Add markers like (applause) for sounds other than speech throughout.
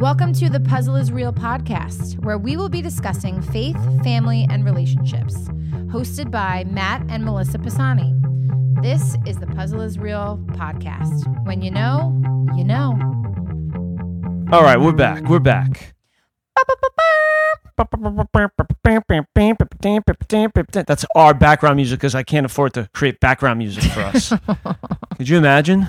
Welcome to the Puzzle is Real podcast, where we will be discussing faith, family, and relationships. Hosted by Matt and Melissa Pisani. This is the Puzzle is Real podcast. When you know, you know. All right, we're back. We're back. That's our background music because I can't afford to create background music for us. (laughs) Could you imagine?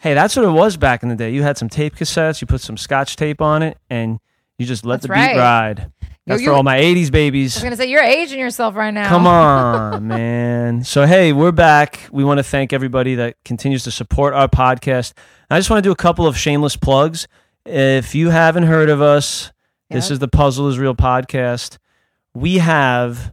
Hey, that's what it was back in the day. You had some tape cassettes, you put some scotch tape on it, and you just let That's the right. beat ride. That's for all my 80s babies. I was going to say, you're aging yourself right now. Come on, (laughs) man. So, hey, we're back. We want to thank everybody that continues to support our podcast. I just want to do a couple of shameless plugs. If you haven't heard of us, this is the Puzzle is Real podcast. We have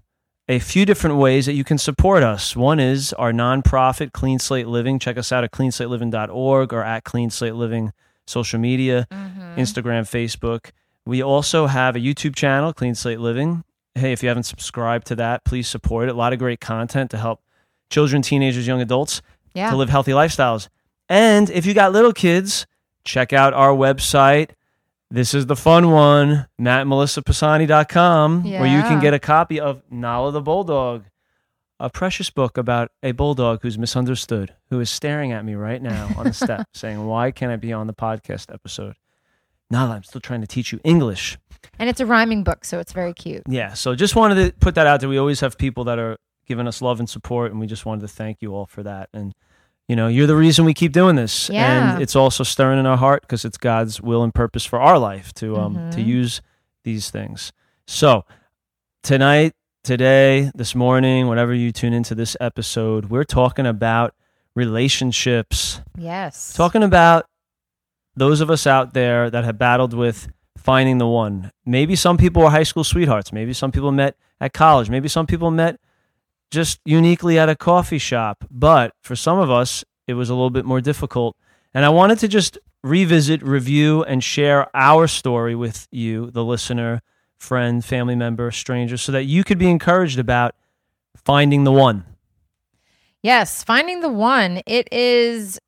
a few different ways that you can support us. One is our nonprofit, Clean Slate Living. Check us out at cleanslateliving.org or at Clean Slate Living social media, Mhm. Instagram, Facebook. We also have a YouTube channel, Clean Slate Living. Hey, if you haven't subscribed to that, please support it. A lot of great content to help children, teenagers, young adults Yeah. to live healthy lifestyles. And if you got little kids, check out our website. This is the fun one, mattmelissapisani.com, where you can get a copy of Nala the Bulldog, a precious book about a bulldog who's misunderstood, who is staring at me right now on the step (laughs) saying, Why can't I be on the podcast episode? Nala, I'm still trying to teach you English. And it's a rhyming book, so it's very cute. Yeah, so just wanted to put that out there. We always have people that are giving us love and support, and we just wanted to thank you all for that. And you know, you're the reason we keep doing this, Yeah. and it's also stirring in our heart because it's God's will and purpose for our life to um to Mhm. use these things. So tonight, today, this morning, whenever you tune into this episode, we're talking about relationships Yes. talking about those of us out there that have battled with finding the one. Maybe some people are high school sweethearts. Maybe some people met at college. Maybe some people met just uniquely at a coffee shop. But for some of us, it was a little bit more difficult. And I wanted to just revisit, review, and share our story with you, the listener, friend, family member, stranger, so that you could be encouraged about finding the one. Yes, finding the one. It is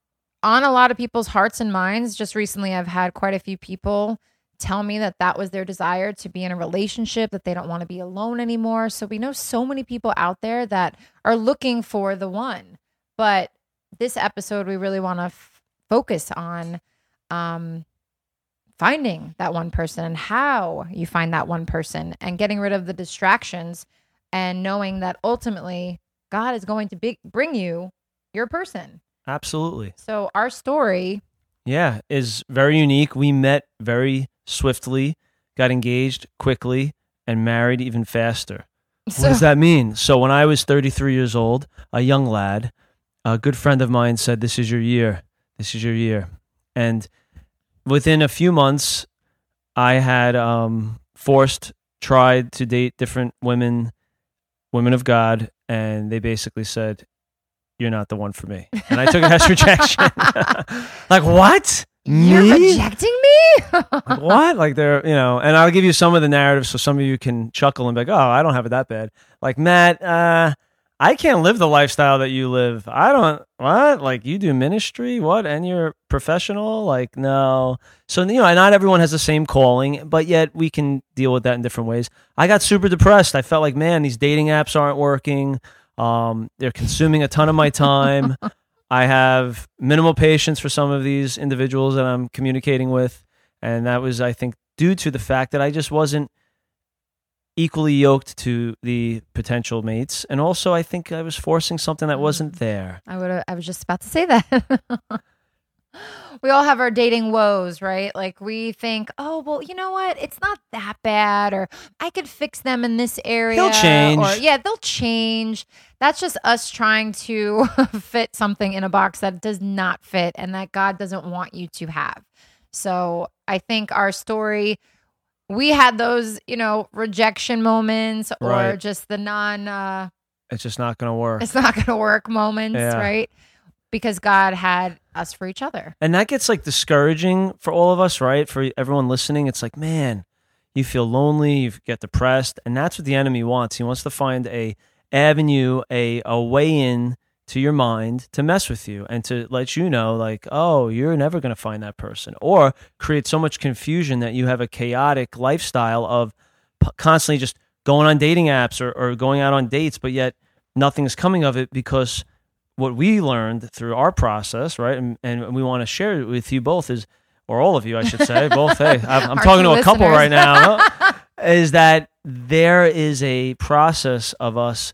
on a lot of people's hearts and minds. Just recently, I've had quite a few people tell me that that was their desire to be in a relationship, that they don't want to be alone anymore. So we know so many people out there that are looking for the one. But this episode, we really want to f- focus on um, finding that one person and how you find that one person and getting rid of the distractions and knowing that ultimately God is going to be- bring you your person. Absolutely. So our story, Yeah, is very unique. We met very swiftly, got engaged quickly, and married even faster. so what does that mean? So when I was 33 years old, a young lad, a good friend of mine said, "This is your year. This is your year." And within a few months, I had um, forced, tried to date different women, women of God, and they basically said, "You're not the one for me." And I took it as (laughs) rejection. (laughs) like what? You're Me? rejecting me? (laughs) What? Like they're, you know, and I'll give you some of the narratives so some of you can chuckle and be like, oh, I don't have it that bad. Like, Matt, uh, I can't live the lifestyle that you live. I don't, what? Like, you do ministry? What? And you're professional? Like, no. So, you know, not everyone has the same calling, but yet we can deal with that in different ways. I got super depressed. I felt like, man, these dating apps aren't working. Um, they're consuming a ton of my time. (laughs) I have minimal patience for some of these individuals that I'm communicating with. And that was, I think, due to the fact that I just wasn't equally yoked to the potential mates. And also, I think I was forcing something that wasn't mm. there. I would I was just about to say that. (laughs) (laughs) we all have our dating woes, right? Like we think, "Oh, well, you know what? It's not that bad or I could fix them in this area." change. Or yeah, they'll change. That's just us trying to (laughs) fit something in a box that does not fit and that God doesn't want you to have. So, I think our story we had those, you know, rejection moments or Right. just the non uh It's just not going to work. it's not going to work moments, Yeah. right? Because God had us for each other. And that gets like discouraging for all of us, right? For everyone listening, it's like, man, you feel lonely, you get depressed, and that's what the enemy wants. He wants to find a avenue, a a way in to your mind to mess with you and to let you know like oh you're never going to find that person or create so much confusion that you have a chaotic lifestyle of constantly just going on dating apps or, or going out on dates but yet nothing's coming of it because what we learned through our process right and, and we want to share it with you both is or all of you i should say both hey (laughs) i'm, I'm talking to a couple right now (laughs) is that there is a process of us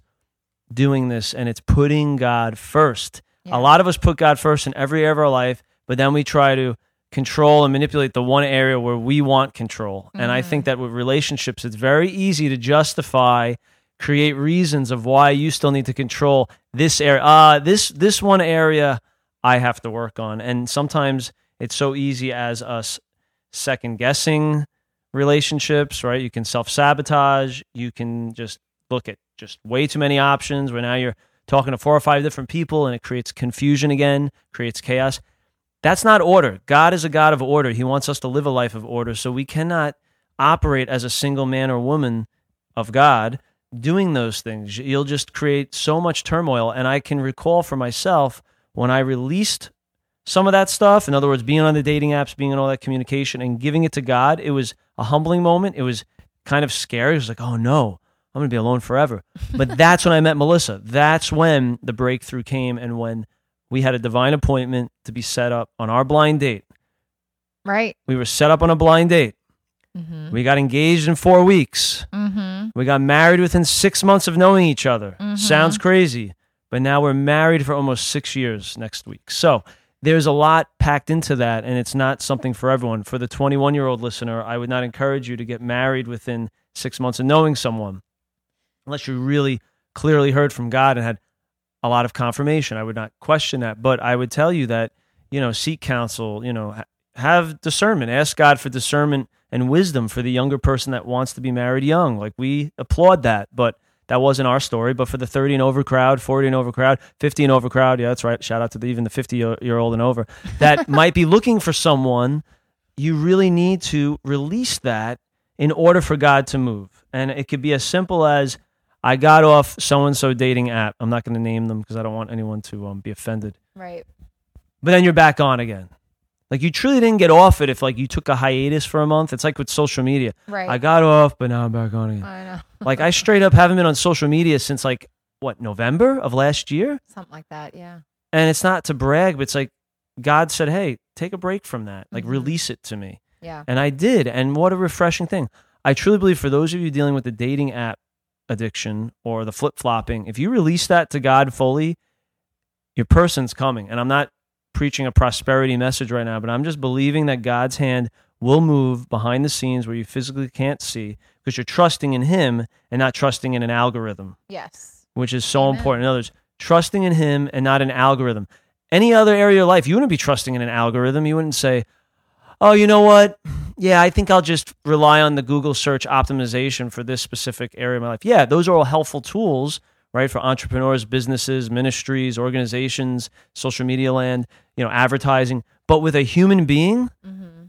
doing this and it's putting God first. Yeah. A lot of us put God first in every area of our life, but then we try to control and manipulate the one area where we want control. And I think that with relationships, it's very easy to justify, create reasons of why you still need to control this area. Uh, this this one area I have to work on. And sometimes it's so easy as us second guessing relationships, right? You can self sabotage. You can just look at just way too many options where now you're talking to four or five different people and it creates confusion again, creates chaos. That's not order. God is a God of order. He wants us to live a life of order. So we cannot operate as a single man or woman of God doing those things. You'll just create so much turmoil. And I can recall for myself when I released some of that stuff, in other words, being on the dating apps, being in all that communication and giving it to God, it was a humbling moment. It was kind of scary. It was like, oh no, I'm going to be alone forever. But (laughs) that's when I met Melissa. That's when the breakthrough came and when we had a divine appointment to be set up on our blind date. Right. We were set up on a blind date. Mm-hmm. We got engaged in four weeks. Mm-hmm. We got married within six months of knowing each other. Mhm. Sounds crazy, but now we're married for almost six years next week. So there's a lot packed into that, and it's not something for everyone. For the 21 year old listener, I would not encourage you to get married within six months of knowing someone unless you really clearly heard from God and had a lot of confirmation. I would not question that, but I would tell you that, you know, seek counsel, you know, have discernment, ask God for discernment and wisdom for the younger person that wants to be married young. Like we applaud that, but that wasn't our story. But for the 30 and over crowd, 40 and over crowd, 50 and over crowd, yeah, that's right. Shout out to the, even the 50 year old and over (laughs) that might be looking for someone. You really need to release that in order for God to move. And it could be as simple as I got off so and so dating app. I'm not going to name them because I don't want anyone to um, be offended. Right. But then you're back on again. Like you truly didn't get off it if like you took a hiatus for a month. It's like with social media. Right. I got off, but now I'm back on again. I know. (laughs) like I straight up haven't been on social media since like what November of last year. Something like that. Yeah. And it's not to brag, but it's like God said, "Hey, take a break from that. Like Mhm. release it to me." Yeah. And I did. And what a refreshing thing. I truly believe for those of you dealing with the dating app addiction or the flip flopping, if you release that to God fully, your person's coming. And I'm not preaching a prosperity message right now, but I'm just believing that God's hand will move behind the scenes where you physically can't see because you're trusting in Him and not trusting in an algorithm, Yes. which is so Amen. important. In others, trusting in Him and not an algorithm. Any other area of your life, you wouldn't be trusting in an algorithm. You wouldn't say, oh, you know what? Yeah, I think I'll just rely on the Google search optimization for this specific area of my life. Yeah, those are all helpful tools, right, for entrepreneurs, businesses, ministries, organizations, social media land, you know, advertising. But with a human being, Mm-hmm.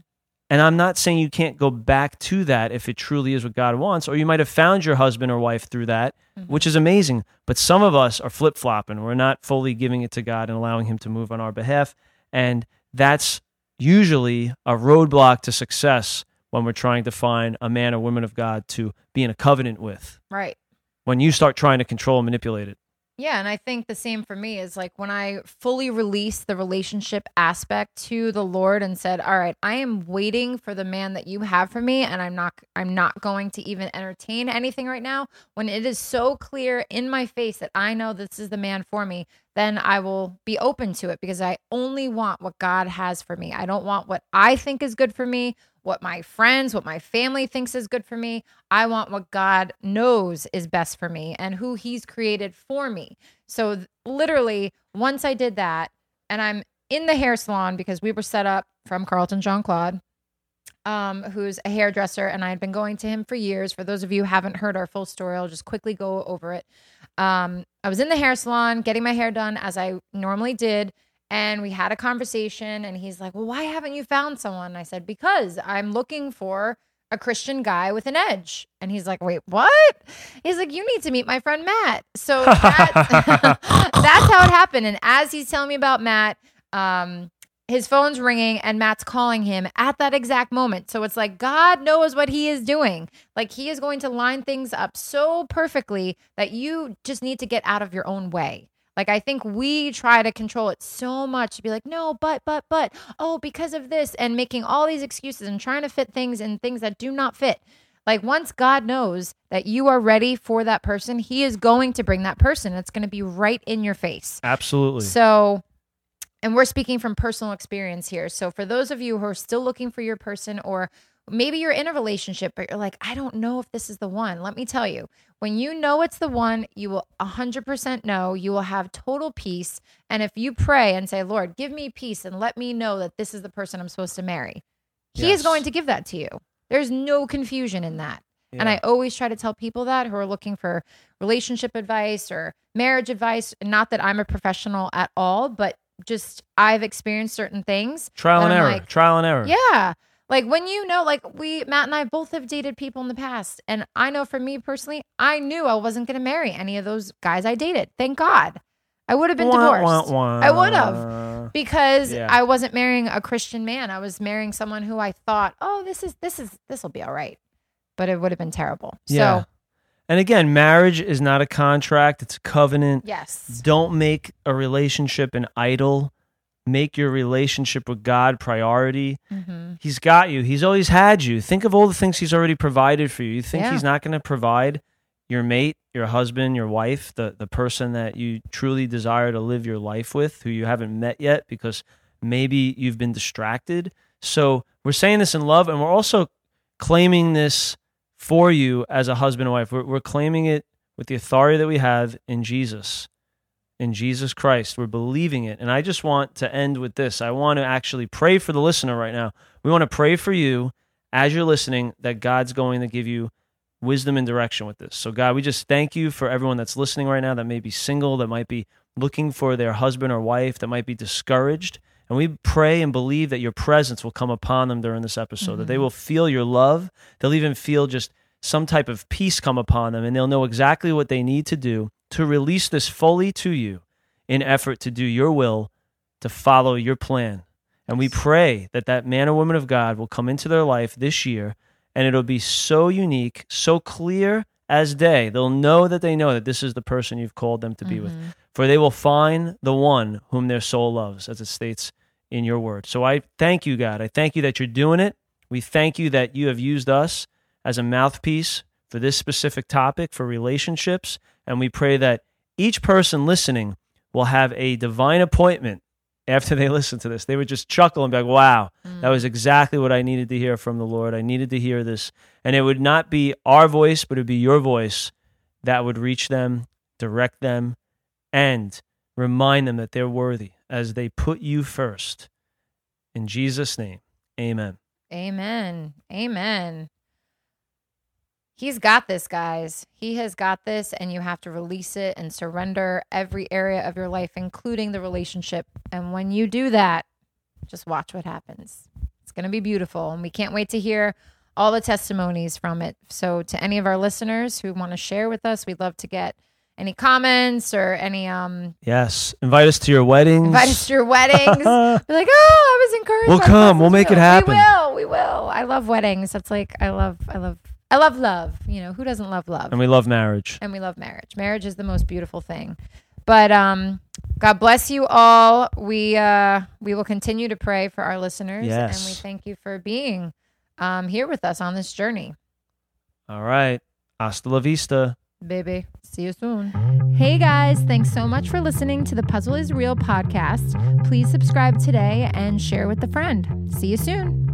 and I'm not saying you can't go back to that if it truly is what God wants, or you might have found your husband or wife through that, which is amazing. But some of us are flip flopping. We're not fully giving it to God and allowing Him to move on our behalf. And that's usually a roadblock to success when we're trying to find a man or woman of God to be in a covenant with. Right. When you start trying to control and manipulate it. Yeah, and I think the same for me is like when I fully released the relationship aspect to the Lord and said, "All right, I am waiting for the man that you have for me and I'm not I'm not going to even entertain anything right now." When it is so clear in my face that I know this is the man for me, then I will be open to it because I only want what God has for me. I don't want what I think is good for me, what my friends, what my family thinks is good for me. I want what God knows is best for me and who He's created for me. So, literally, once I did that, and I'm in the hair salon because we were set up from Carlton Jean Claude, um, who's a hairdresser, and I had been going to him for years. For those of you who haven't heard our full story, I'll just quickly go over it. Um, I was in the hair salon getting my hair done as I normally did. And we had a conversation, and he's like, Well, why haven't you found someone? I said, Because I'm looking for a Christian guy with an edge. And he's like, wait, what? He's like, you need to meet my friend Matt. So (laughs) that, (laughs) that's how it happened. And as he's telling me about Matt, um, his phone's ringing and Matt's calling him at that exact moment. So it's like God knows what he is doing. Like he is going to line things up so perfectly that you just need to get out of your own way. Like I think we try to control it so much to be like, no, but, but, but, oh, because of this, and making all these excuses and trying to fit things in things that do not fit. Like once God knows that you are ready for that person, He is going to bring that person. It's going to be right in your face. Absolutely. So, and we're speaking from personal experience here. So for those of you who are still looking for your person or maybe you're in a relationship but you're like i don't know if this is the one. Let me tell you when you know it's the one you will 100% know you will have total peace. And if you pray and say lord give me peace and let me know that this is the person i'm supposed to marry he Yes. is going to give that to you. There's no confusion in that. And i always try to tell people that who are looking for relationship advice or marriage advice. Not that i'm a professional at all but just i've experienced certain things trial and error. like, trial and error. yeah. Like when you know, like we, Matt and I both have dated people in the past. And I know for me personally, I knew I wasn't going to marry any of those guys I dated. Thank God. I would have been Wah, divorced wah, wah. I would have. because Yeah. I wasn't marrying a Christian man. I was marrying someone who I thought, oh, this is, this is, this will be all right. But it would have been terrible. Yeah. So, And again, marriage is not a contract, it's a covenant. yes. Don't make a relationship an idol. Make your relationship with God priority. hmm He's got you. He's always had you. Think of all the things he's already provided for you. You think Yeah. he's not going to provide your mate, your husband, your wife, the the person that you truly desire to live your life with, who you haven't met yet because maybe you've been distracted. So, we're saying this in love and we're also claiming this for you as a husband and wife. We're, we're claiming it with the authority that we have in Jesus, in Jesus Christ. We're believing it. And I just want to end with this. I want to actually pray for the listener right now. We want to pray for you as you're listening that God's going to give you wisdom and direction with this. So, God, we just thank you for everyone that's listening right now that may be single, that might be looking for their husband or wife, that might be discouraged. And we pray and believe that your presence will come upon them during this episode, that they will feel your love. They'll even feel just some type of peace come upon them, and they'll know exactly what they need to do to release this fully to you in effort to do your will, to follow your plan. And we pray that that man or woman of God will come into their life this year, and it'll be so unique, so clear as day. They'll know that they know that this is the person you've called them to be with Mhm. For they will find the one whom their soul loves, as it states in your word. So I thank you, God. I thank you that you're doing it. We thank you that you have used us as a mouthpiece for this specific topic for relationships. And we pray that each person listening will have a divine appointment after they (laughs) listen to this. They would just chuckle and be like, wow, that mm. was exactly what I needed to hear from the Lord. I needed to hear this. And it would not be our voice, but it would be your voice that would reach them, direct them, and remind them that they're worthy as they put you first. In Jesus' name, amen. Amen. Amen. He's got this, guys. He has got this, and you have to release it and surrender every area of your life, including the relationship. And when you do that, just watch what happens. It's going to be beautiful. And we can't wait to hear all the testimonies from it. So, to any of our listeners who want to share with us, we'd love to get any comments or any, um, Yes. Invite us to your weddings. invite us to your weddings. (laughs) Be like, oh, I was encouraged. We'll come. We'll make it happen. We will. We will. I love weddings. That's like I love. I love. I love love. You know who doesn't love love? and we love marriage. and we love marriage. Marriage is the most beautiful thing. But um, God bless you all. We uh, we will continue to pray for our listeners, yes. and we thank you for being um, here with us on this journey, All right. Hasta la vista. Baby. See you soon. Hey guys, thanks so much for listening to the Puzzle is Real podcast. Please subscribe today and share with a friend. See you soon.